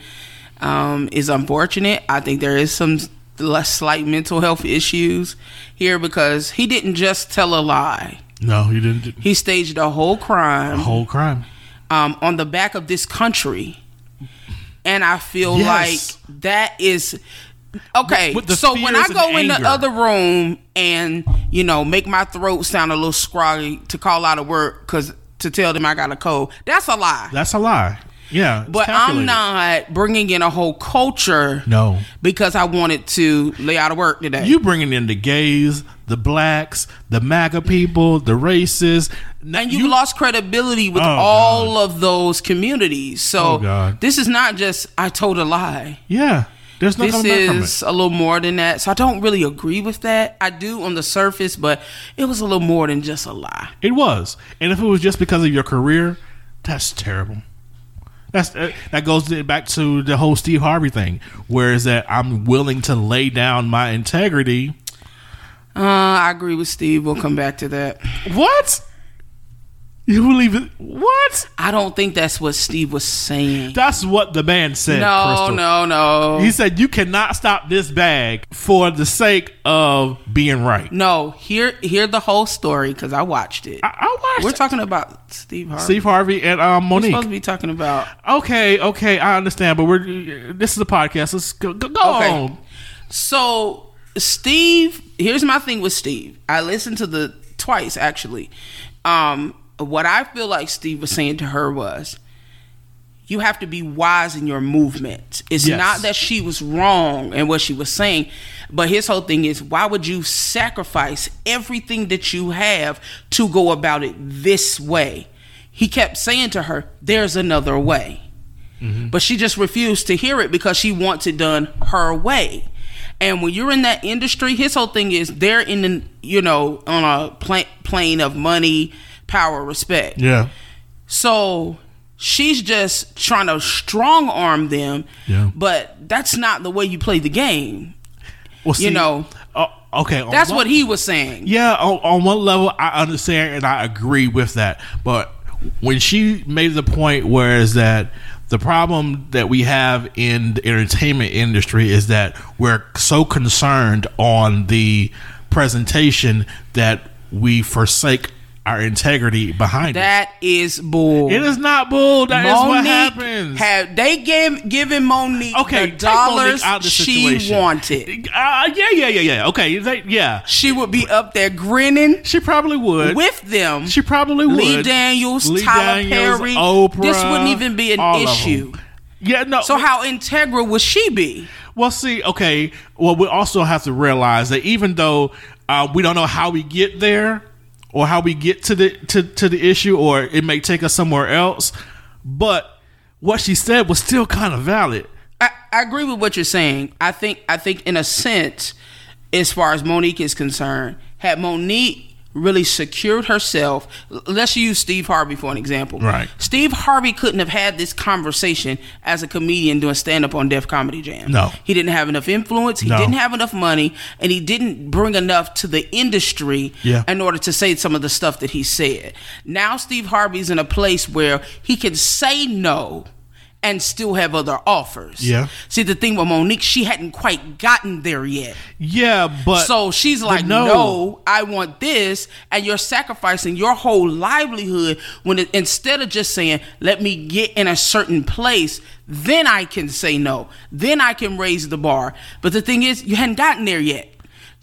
S3: um, is unfortunate. I think there is some less slight mental health issues here because he didn't just tell a lie.
S2: No, he didn't.
S3: He staged a whole crime
S2: The whole crime.
S3: um, on the back of this country, and I feel
S2: Yes.
S3: like that is okay.
S2: With
S3: so when I go in the other room and you know make my throat sound a little scroggy to call out of work because to tell them I got a cold, that's a lie.
S2: That's a lie. Yeah, it's
S3: but I'm not bringing in a whole culture
S2: No,
S3: because I wanted to lay out of work today.
S2: you bringing in the gays, the blacks, the MAGA people, the racists,
S3: and you, lost credibility with
S2: Oh,
S3: all of those communities. So
S2: Oh, God.
S3: this is not just I told a lie.
S2: Yeah, there's no
S3: this
S2: coming back from it.
S3: is a little more than that. So I don't really agree with that. I do on the surface, but it was a little more than just a lie.
S2: It was, and if it was just because of your career, that's terrible. That's uh, that goes back to the whole Steve Harvey thing. Whereas that I'm willing to lay down my integrity.
S3: Uh, I agree with Steve. We'll come back to that.
S2: What? You believe it? What?
S3: I don't think that's what Steve was saying.
S2: That's what the man said.
S3: No,
S2: Crystal.
S3: no, no.
S2: He said you cannot stop this bag for the sake of being right.
S3: no, hear hear the whole story because I watched it.
S2: I, I watched
S3: We're
S2: it.
S3: talking about Steve Harvey.
S2: Steve Harvey and um,
S3: We're
S2: Monique.
S3: supposed to be talking about
S2: Okay, okay, I understand, but we're this is a podcast. Let's go, go, go
S3: Okay.
S2: on.
S3: So Steve, here's my thing with Steve. I listened to the twice actually. Um, what I feel like Steve was saying to her was, you have to be wise in your movement. It's
S2: Yes.
S3: not that she was wrong in what she was saying, but his whole thing is, why would you sacrifice everything that you have to go about it this way? He kept saying to her, "There's another way." Mm-hmm. but she just refused to hear it because she wants it done her way. And when you're in that industry, his whole thing is they're in the you know on a pla- plane of money, power, respect.
S2: Yeah,
S3: So She's just trying to strong arm them.
S2: Yeah.
S3: But that's not the way you play the game.
S2: Well,
S3: You know,
S2: uh, okay.
S3: That's
S2: one-
S3: what he was saying.
S2: Yeah, on, on one level, I understand and I agree with that. But when she made the point where is that the problem that we have in the entertainment industry is that we're so concerned on the presentation that we forsake our integrity behind it.
S3: That is bull.
S2: It is not bull. That is what happens.
S3: Had they gave given Monique
S2: okay,
S3: the dollars
S2: Monique out of the
S3: she
S2: situation.
S3: wanted,
S2: Uh, yeah, yeah, yeah, yeah. Okay, they, yeah.
S3: she would be up there grinning
S2: She probably would.
S3: with them.
S2: She probably would.
S3: Lee Daniels,
S2: Lee
S3: Tyler
S2: Daniels,
S3: Perry.
S2: Oprah,
S3: this wouldn't even be an issue.
S2: Yeah, no.
S3: So how integral would she be?
S2: Well, see, okay. Well, we also have to realize that even though uh, we don't know how we get there or how we get to the to, to the issue, or it may take us somewhere else, but what she said was still kind of valid.
S3: I, I agree with what you're saying. I think I think in a sense, as far as Monique is concerned, had Monique really secured herself, let's use Steve Harvey for an example.
S2: Right.
S3: Steve Harvey couldn't have had this conversation as a comedian doing stand up on Def Comedy Jam.
S2: No.
S3: He didn't have enough influence, he
S2: No.
S3: didn't have enough money, and he didn't bring enough to the industry
S2: Yeah.
S3: in order to say some of the stuff that he said. Now Steve Harvey's in a place where he can say no and still have other offers.
S2: Yeah.
S3: See, the thing with Monique, she hadn't quite gotten there yet.
S2: Yeah, but
S3: so she's like,
S2: no.
S3: no. I want this. And you're sacrificing your whole livelihood when it, instead of just saying, let me get in a certain place, then I can say no. Then I can raise the bar. But the thing is, you hadn't gotten there yet.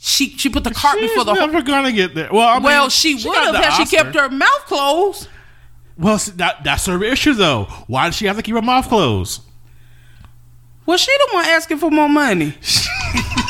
S3: She, she put the cart
S2: she's
S3: before the
S2: never
S3: horse.
S2: gonna get there. Well, I mean,
S3: Well, she,
S2: got
S3: would have had she kept her mouth closed.
S2: Well, that, that's her issue, though. Why does she have to keep her mouth closed?
S3: Well, she the one asking for more money.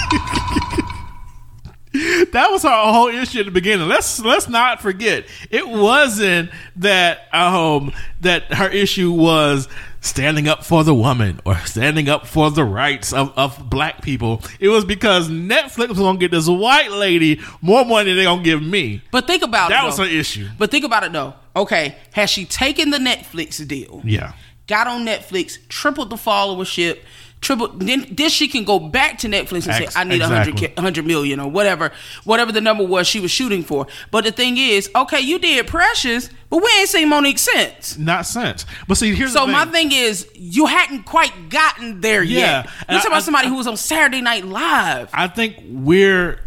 S2: that was her whole issue at the beginning. Let's let's not forget it wasn't that um that her issue was standing up for the woman or standing up for the rights of, of black people. It was because Netflix was gonna get this white lady more money than they're gonna give me.
S3: But think about
S2: That
S3: it.
S2: was
S3: though.
S2: her issue.
S3: But think about it though. Okay, has she taken the Netflix deal?
S2: Yeah.
S3: Got on Netflix, tripled the followership, tripled. Then, then she can go back to Netflix and
S2: Ex-
S3: say, "I need a
S2: exactly.
S3: hundred, hundred million or whatever, whatever the number was she was shooting for." But the thing is, okay, you did Precious, but we ain't seen Monique since.
S2: Not sense. But see, here's
S3: So
S2: the thing.
S3: my thing is, you hadn't quite gotten there
S2: Yeah,
S3: yet. You're talking
S2: I-
S3: about somebody
S2: I-
S3: who was on Saturday Night Live.
S2: I think we're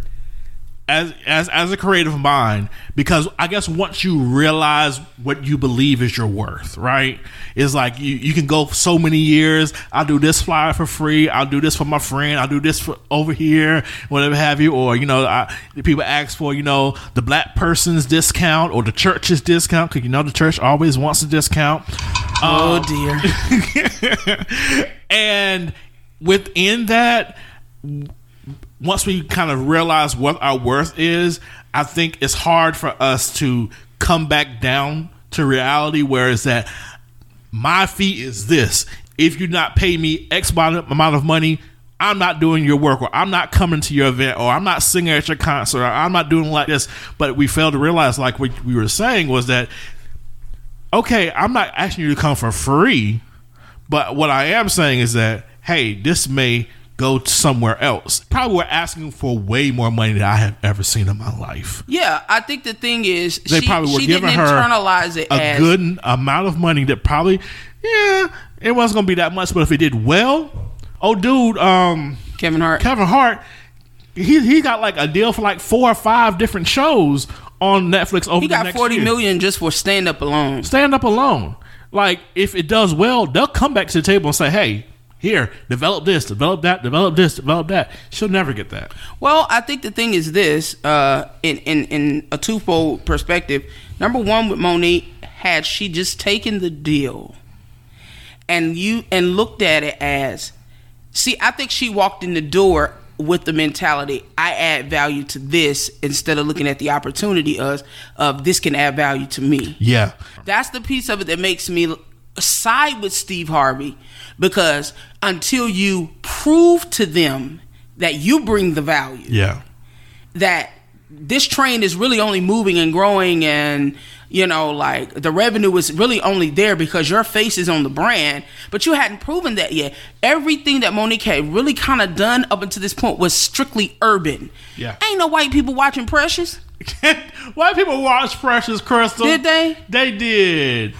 S2: as as as a creative mind because I guess once you realize what you believe is your worth, right? It's like you you can go so many years. I'll do this flyer for free. I'll do this for my friend. I'll do this for over here, whatever have you. Or you know, I, people ask for you know the black person's discount or the church's discount because you know the church always wants a discount.
S3: oh um, dear.
S2: and within that once we kind of realize what our worth is i think it's hard for us to come back down to reality where it's that my fee is this. If you not pay me x amount of money i'm not doing your work or i'm not coming to your event or i'm not singing at your concert or i'm not doing like this. But we fail to realize like what we were saying was that okay i'm not asking you to come for free but what I am saying is that hey, this may go somewhere else. Probably we're asking for way more money than I have ever seen in my life.
S3: Yeah, I think the thing is,
S2: They
S3: she,
S2: probably were giving her
S3: internalize it
S2: a
S3: as
S2: good amount of money that probably, yeah, it wasn't gonna be that much. But if it did well, oh dude, um,
S3: Kevin Hart.
S2: Kevin Hart, he he got like a deal for like four or five different shows on Netflix over
S3: He
S2: the
S3: got forty
S2: year.
S3: million just for stand up alone.
S2: stand up alone. Like if it does well, they'll come back to the table and say, "Hey, here, develop this, develop that, develop this, develop that." She'll never get that.
S3: Well, I think the thing is this, uh, in, in in a twofold perspective. Number one, with Monique, had she just taken the deal and you and looked at it as, see, I think she walked in the door with the mentality, I add value to this instead of looking at the opportunity of of this can add value to me.
S2: Yeah,
S3: That's the piece of it that makes me side with Steve Harvey because until you prove to them that you bring the value,
S2: yeah,
S3: that this train is really only moving and growing and you know, like the revenue is really only there because your face is on the brand, but you hadn't proven that yet. Everything that Monique had really kind of done up until this point was strictly urban.
S2: Yeah.
S3: Ain't no white people watching Precious.
S2: White people watch Precious Crystal.
S3: Did they?
S2: They did.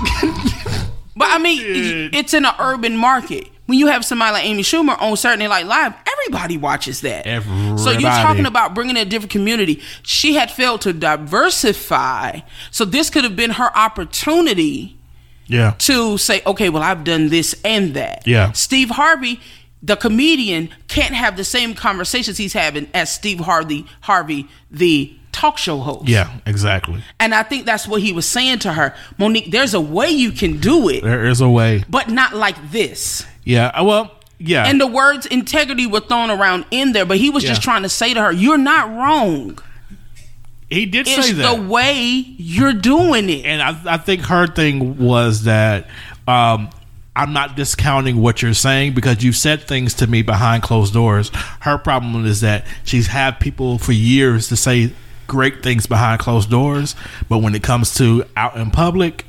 S3: But I mean,
S2: Did.
S3: it's in an urban market. When you have somebody like Amy Schumer on Saturday Night Live, everybody watches that. So you're talking about bringing a different community. She had failed to diversify, so this could have been her opportunity
S2: Yeah.
S3: to say, okay, well, I've done this and that.
S2: Yeah.
S3: Steve Harvey, the comedian, can't have the same conversations he's having as Steve Harvey, Harvey, the talk show host.
S2: Yeah, exactly.
S3: And I think that's what he was saying to her. Monique, there's a way you can do it,
S2: There is a way.
S3: but not like this.
S2: Yeah. uh, Well, yeah.
S3: And the words integrity were thrown around in there, but he was just trying to say to her, You're not wrong.
S2: he did
S3: It's
S2: say that.
S3: the way you're doing it.
S2: and I, I think her thing was that um, I'm not discounting what you're saying because you've said things to me behind closed doors. Her problem is that she's had people for years to say great things behind closed doors, but when it comes to out in public,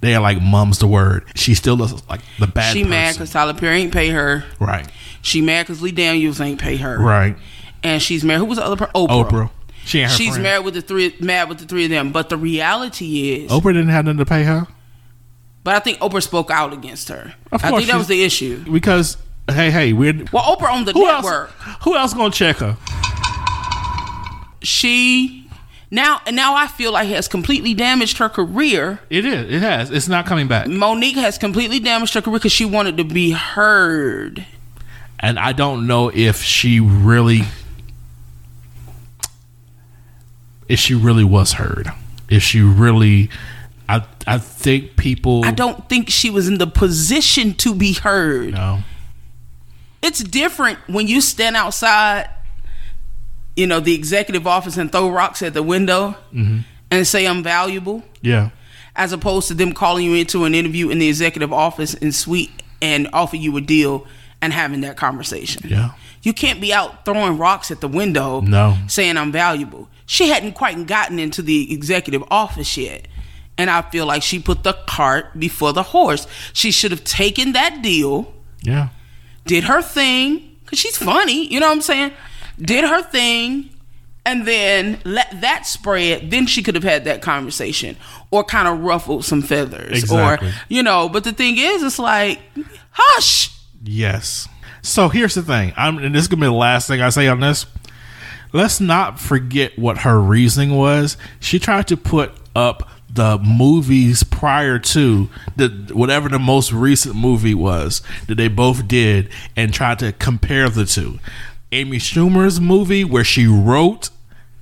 S2: they are like mum's the word. She still looks like the bad.
S3: she mad because Tyler Perry ain't pay her.
S2: right,
S3: She mad because Lee Daniels ain't pay her.
S2: right.
S3: And she's married. Who was the other person? Oprah.
S2: Oprah. She
S3: She's
S2: friend.
S3: married with the three, mad with the three of them. But the reality is,
S2: Oprah didn't have nothing to pay her
S3: but I think Oprah spoke out against her.
S2: Of
S3: I think that was the issue.
S2: because hey, hey, we're
S3: Well, Oprah on the
S2: who
S3: network.
S2: else? Who else gonna check her?
S3: She now and now I feel like has completely damaged her career.
S2: It is. It has. It's not coming back.
S3: Monique has completely damaged her career because she wanted to be heard.
S2: and I don't know if she really if she really was heard. If she really I I think people
S3: I don't think she was in the position to be heard.
S2: know.
S3: It's different when you stand outside, you know, the executive office and throw rocks at the window mm-hmm. and say I'm valuable,
S2: Yeah.
S3: as opposed to them calling you into an interview in the executive office and suite and offer you a deal and having that conversation.
S2: Yeah.
S3: You can't be out throwing rocks at the window
S2: No.
S3: saying I'm valuable. She hadn't quite gotten into the executive office yet. And I feel like she put the cart before the horse. She should have taken that deal,
S2: Yeah.
S3: did her thing, because she's funny, you know what I'm saying? Did her thing, and then let that spread. Then she could have had that conversation or kind of ruffled some feathers.
S2: Exactly.
S3: Or, you know, but the thing is, it's like, hush.
S2: Yes. So here's the thing. I'm and this is gonna be the last thing I say on this. Let's not forget what her reasoning was. She tried to put up the movies prior to the whatever the most recent movie was that they both did and tried to compare the two. Amy Schumer's movie where she wrote,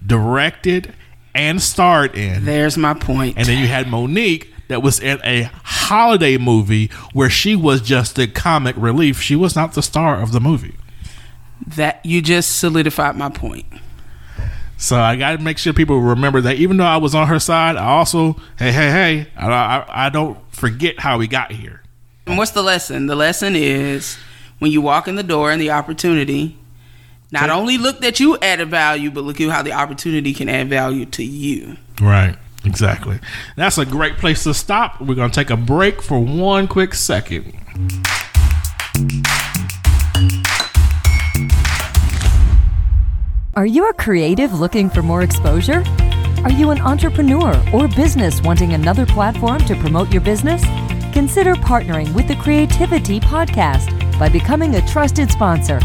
S2: directed, and starred in.
S3: There's my point.
S2: And then you had Monique that was in a holiday movie where she was just the comic relief. She was not the star of the movie.
S3: that you just solidified my point.
S2: So I got to make sure people remember that even though I was on her side, I also, hey, hey, hey, I, I, I don't forget how we got here.
S3: And what's the lesson? The lesson is when you walk in the door and the opportunity, not only look that you added value, but look at how the opportunity can add value to you.
S2: Right. Exactly. That's a great place to stop. We're going to take a break for one quick second.
S6: Are you a creative looking for more exposure? Are you an entrepreneur or business wanting another platform to promote your business? Consider partnering with the Creativity Podcast by becoming a trusted sponsor.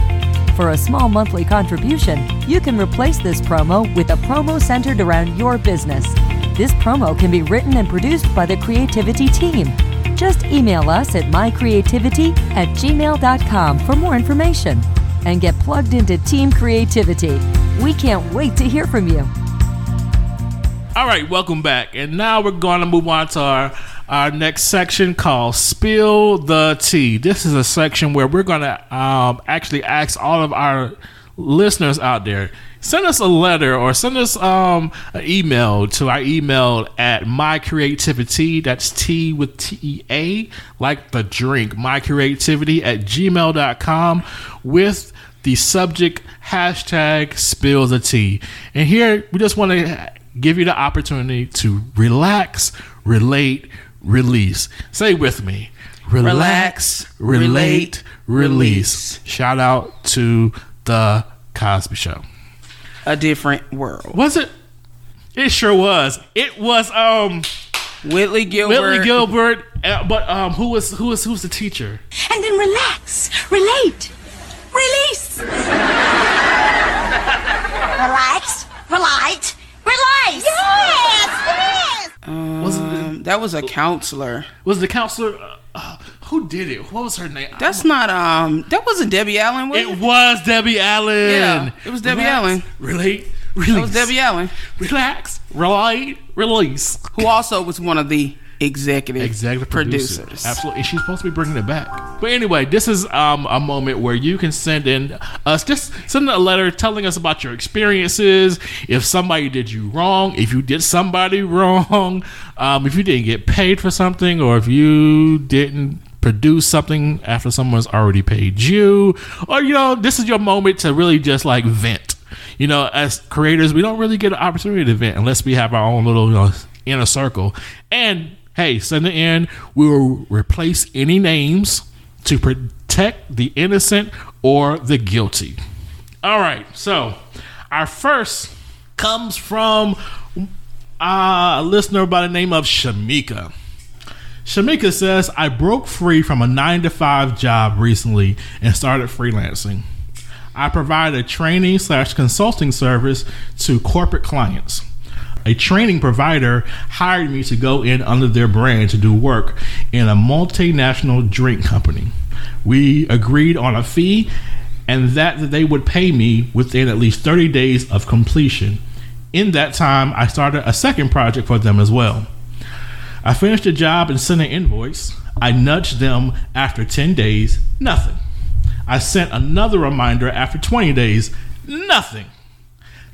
S6: For a small monthly contribution, you can replace this promo with a promo centered around your business. This promo can be written and produced by the Creativity team. Just email us at mycreativity at gmail.com for more information and get plugged into Team Creativity. We can't wait to hear from you.
S2: All right, welcome back. And now we're going to move on to our, our next section called Spill the Tea. This is a section where we're going to um, actually ask all of our listeners out there send us a letter or send us um, an email to our email at mycreativity that's t with t-e-a like the drink mycreativity at gmail.com with the subject hashtag spill the tea and here we just want to give you the opportunity to relax, relate, release. Say with me. Relax,
S3: Relax,
S2: relate,
S3: relate,
S2: release. Shout out to the Cosby Show.
S3: A different world.
S2: Was it? It sure was. It was um
S3: Whitley Gilbert.
S2: Whitley Gilbert, uh, but um who was who was who's the teacher?
S7: and then relax, relate, release. relax, relate, release. Yes, yes.
S2: Was it
S3: Um, that was a counselor.
S2: was the counselor? Uh, uh, who did it? What was her name?
S3: That's not um. That wasn't Debbie Allen. Was it?
S2: It was Debbie Allen.
S3: Yeah, it was Debbie Allen.
S2: Relate, release.
S3: That was Debbie Allen,
S2: Relax, relate, release.
S3: who also was one of the executive
S2: Executive producer.
S3: producers.
S2: Absolutely. And she's supposed to be bringing it back. But anyway, this is um, a moment where you can send in us, just send a letter telling us about your experiences. If somebody did you wrong, if you did somebody wrong, um, if you didn't get paid for something, or if you didn't produce something after someone's already paid you, or, you know, this is your moment to really just like vent. You know, as creators, we don't really get an opportunity to vent unless we have our own little you know, inner circle. And hey, send it in. We will replace any names to protect the innocent or the guilty. All right, so our first comes from uh, a listener by the name of Shamika. Shamika says, I broke free from a nine to five job recently and started freelancing. I provide a training slash consulting service to corporate clients. A training provider hired me to go in under their brand to do work in a multinational drink company. We agreed on a fee and that they would pay me within at least 30 days of completion. In that time, I started a second project for them as well. I finished the job and sent an invoice. I nudged them after 10 days, nothing. I sent another reminder after 20 days, nothing.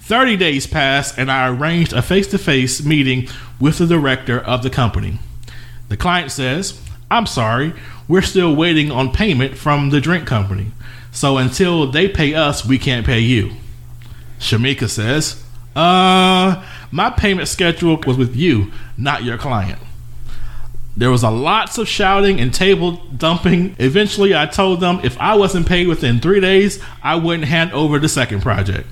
S2: 30 days passed and I arranged a face to face meeting with the director of the company. The client says, I'm sorry, we're still waiting on payment from the drink company. So until they pay us, we can't pay you. Shamika says, Uh, my payment schedule was with you, not your client. There was a lots of shouting and table dumping. Eventually, I told them if I wasn't paid within three days, I wouldn't hand over the second project.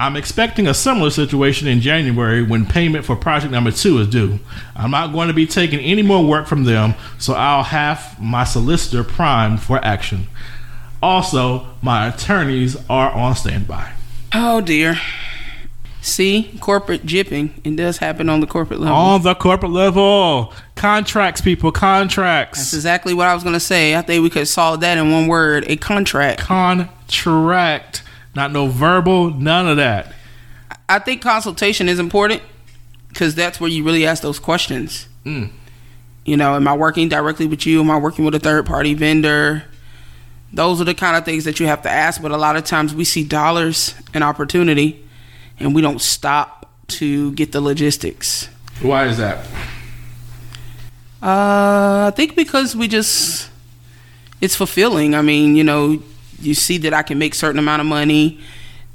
S2: I'm expecting a similar situation in January when payment for project number two is due. I'm not going to be taking any more work from them, so I'll have my solicitor primed for action. Also, my attorneys are on standby.
S3: Oh dear. See, corporate jipping. It does happen on the corporate level.
S2: On the corporate level, contracts, people, contracts.
S3: That's exactly what I was gonna say. I think we could solve that in one word: a contract.
S2: Contract. Not no verbal, none of that.
S3: I think consultation is important because that's where you really ask those questions.
S2: Mm.
S3: You know, am I working directly with you? Am I working with a third party vendor? Those are the kind of things that you have to ask. But a lot of times we see dollars and opportunity, and we don't stop to get the logistics.
S2: Why is that?
S3: Uh, I think because we just it's fulfilling. I mean, you know, you see that I can make certain amount of money.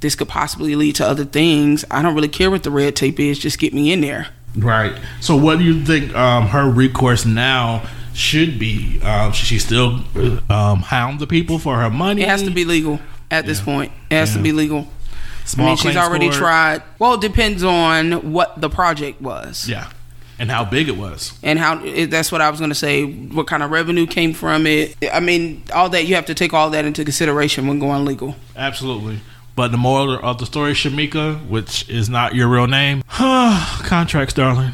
S3: This could possibly lead to other things. I don't really care what the red tape is. Just get me in there.
S2: Right. So, what do you think um, her recourse now should be? Um, should she still um, hound the people for her money?
S3: It has to be legal at this point. It has
S2: Yeah.
S3: to be legal.
S2: Small
S3: I mean, she's already
S2: court.
S3: tried. Well, it depends on what the project was
S2: Yeah, and how big it was.
S3: and how. That's what I was going to say. What kind of revenue came from it? I mean, all that you have to take all that into consideration when going legal.
S2: Absolutely. But the moral of the story, Shamika, which is not your real name, contracts, darling.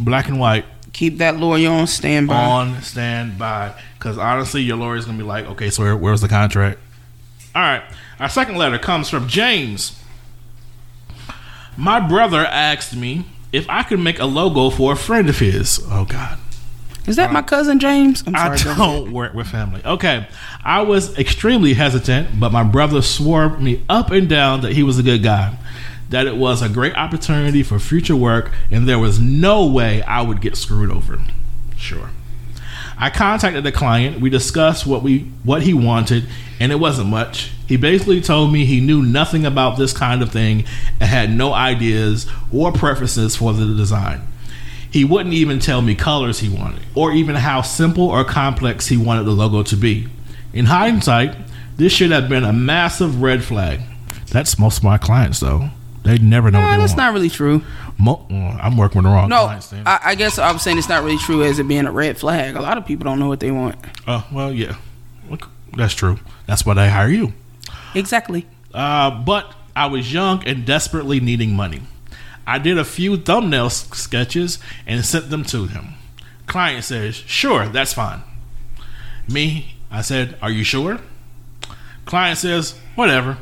S2: Black and white
S3: Keep that lawyer on standby.
S2: on standby. Because honestly, your lawyer's gonna be like, okay, so where, where's the contract? All right. Our second letter comes from James. My brother asked me if I could make a logo for a friend of his. Oh God.
S3: Is that my cousin James? I'm
S2: I
S3: sorry. go
S2: don't work with family. Okay. I was extremely hesitant, but my brother swore me up and down that he was a good guy, that it was a great opportunity for future work, and there was no way I would get screwed over. Sure. I contacted the client. We discussed what we what he wanted, and it wasn't much. He basically told me he knew nothing about this kind of thing and had no ideas or preferences for the design. He wouldn't even tell me colors he wanted, or even how simple or complex he wanted the logo to be. In hindsight, this should have been a massive red flag. That's most of my clients, though. They never know
S3: Nah,
S2: what uh, they
S3: that's
S2: want.
S3: not really true.
S2: Mo- mm, I'm working with the wrong
S3: No,
S2: clients. Then.
S3: I, I guess I'm saying it's not really true as it being a red flag. A lot of people don't know what they want.
S2: Oh, well, yeah. Look, That's true. That's why they hire you.
S3: Exactly.
S2: Uh, but I was young and desperately needing money. I did a few thumbnail sketches and sent them to him. Client says, Sure, that's fine. Me, I said, Are you sure? Client says, Whatever.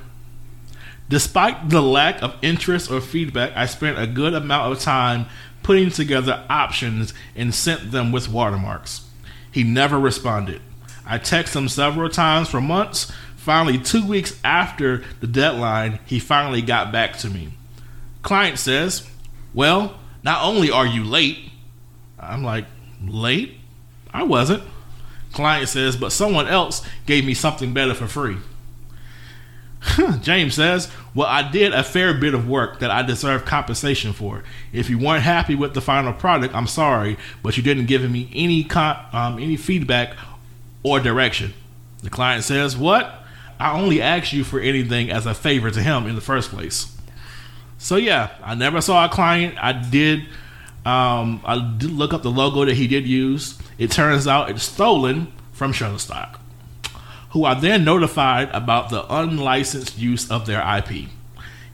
S2: Despite the lack of interest or feedback, I spent a good amount of time putting together options and sent them with watermarks. He never responded. I texted him several times for months. Finally, two weeks after the deadline, he finally got back to me. Client says, Well, not only are you late, I'm like, Late? I wasn't. Client says, But someone else gave me something better for free. James says, Well, I did a fair bit of work that I deserve compensation for. If you weren't happy with the final product, I'm sorry, but you didn't give me any con- um, any feedback or direction. The client says, What? I only asked you for anything as a favor to him in the first place. So, yeah, I never saw a client. I did. Um, I did look up the logo that he did use. It turns out it's stolen from Shutterstock who I then notified about the unlicensed use of their IP.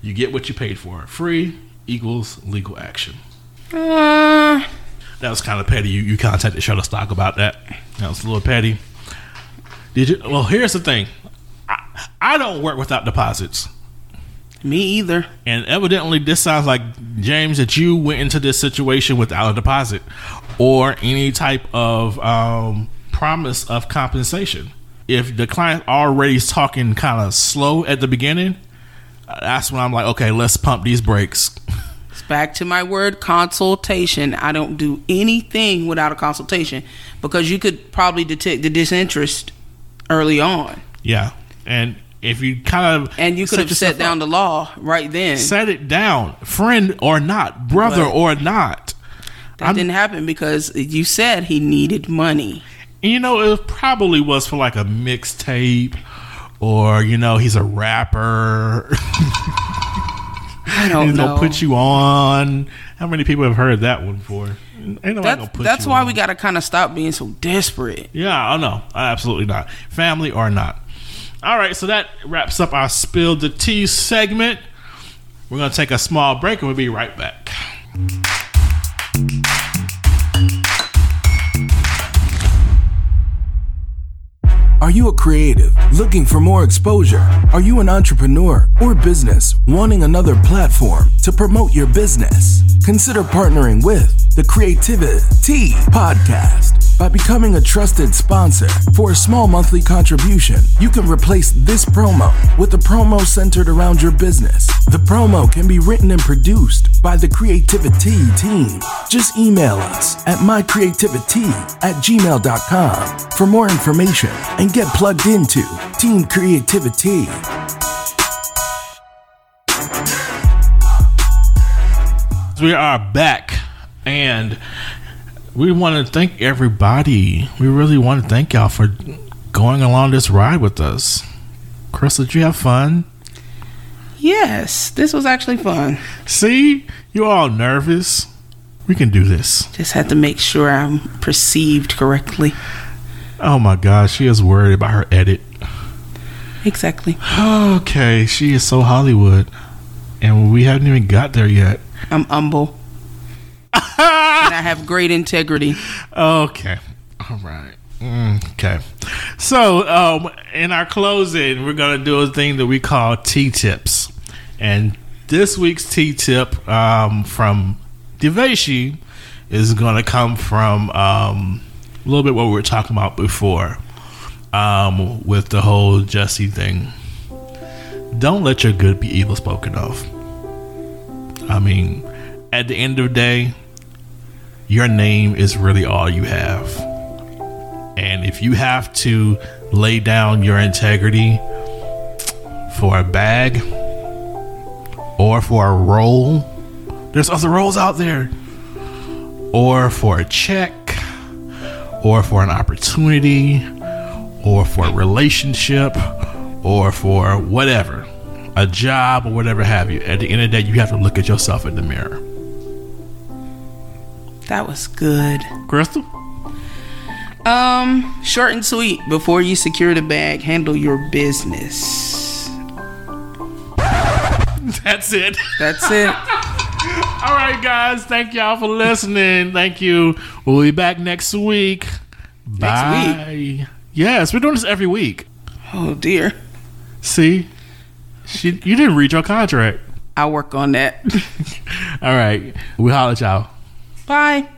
S2: You get what you paid for. Free equals legal action.
S3: Uh,
S2: That was kind of petty. You, you contacted Shutterstock about that. That was a little petty. Did you? Well, here's the thing. I, don't work without deposits.
S3: me either.
S2: And evidently, this sounds like James that you went into this situation without a deposit or any type of um, promise of compensation. If the client already is talking kind of slow at the beginning, uh, that's when I'm like, okay, let's pump these brakes.
S3: It's back to my word consultation. I don't do anything without a consultation because you could probably detect the disinterest early on.
S2: Yeah, and if you kind of
S3: And you could have set down
S2: up,
S3: the law right then.
S2: set it down, friend or not, brother
S3: But-
S2: or not.
S3: that
S2: I'm-
S3: didn't happen because you said he needed money.
S2: You know, it probably was for like a mixtape, or you know, he's a rapper.
S3: I don't
S2: He's
S3: know.
S2: gonna put you on. How many people have heard that one before? Ain't nobody gonna put
S3: that's
S2: you
S3: why
S2: on.
S3: we got to kind of stop being so desperate.
S2: Yeah, I know. Absolutely not. Family or not. All right, so that wraps up our spill the tea segment. We're gonna take a small break and we'll be right back.
S1: Are you a creative looking for more exposure? Are you an entrepreneur or business wanting another platform to promote your business? Consider partnering with the Creativity Podcast. By becoming a trusted sponsor for a small monthly contribution, you can replace this promo with a promo centered around your business. The promo can be written and produced by the Creativity team. Just email us at mycreativity at gmail.com for more information and get plugged into Team Creativity.
S2: We are back and we want to thank everybody. We really want to thank y'all for going along this ride with us. Chris, did you have fun?
S3: Yes, this was actually fun.
S2: See, you're all nervous. We can do this.
S3: Just had to make sure I'm perceived correctly.
S2: Oh my gosh, she is worried about her edit.
S3: Exactly.
S2: Okay, she is so Hollywood. And we haven't even got there yet.
S3: I'm humble. and I have great integrity.
S2: Okay. All right. Mm, okay. So, um, in our closing, we're going to do a thing that we call T tips. And this week's T tip um, from Devashi is going to come from um, a little bit what we were talking about before um, with the whole Jesse thing. Don't let your good be evil spoken of. I mean, at the end of the day, your name is really all you have. And if you have to lay down your integrity, for a bag or for a role. There's other roles out there. Or for a check, or for an opportunity, or for a relationship, or for whatever, a job, or whatever have you. At the end of the day, you have to look at yourself in the mirror.
S3: That was good.
S2: Crystal?
S3: Um, short and sweet. Before you secure the bag, handle your business.
S2: That's it.
S3: That's it.
S2: All right, guys. Thank y'all for listening. Thank you. We'll be back next week. Bye. Yes, we're doing this every week.
S3: Oh dear.
S2: See, she, you didn't read your contract.
S3: I'll work on that.
S2: All right, we holler at y'all.
S3: Bye.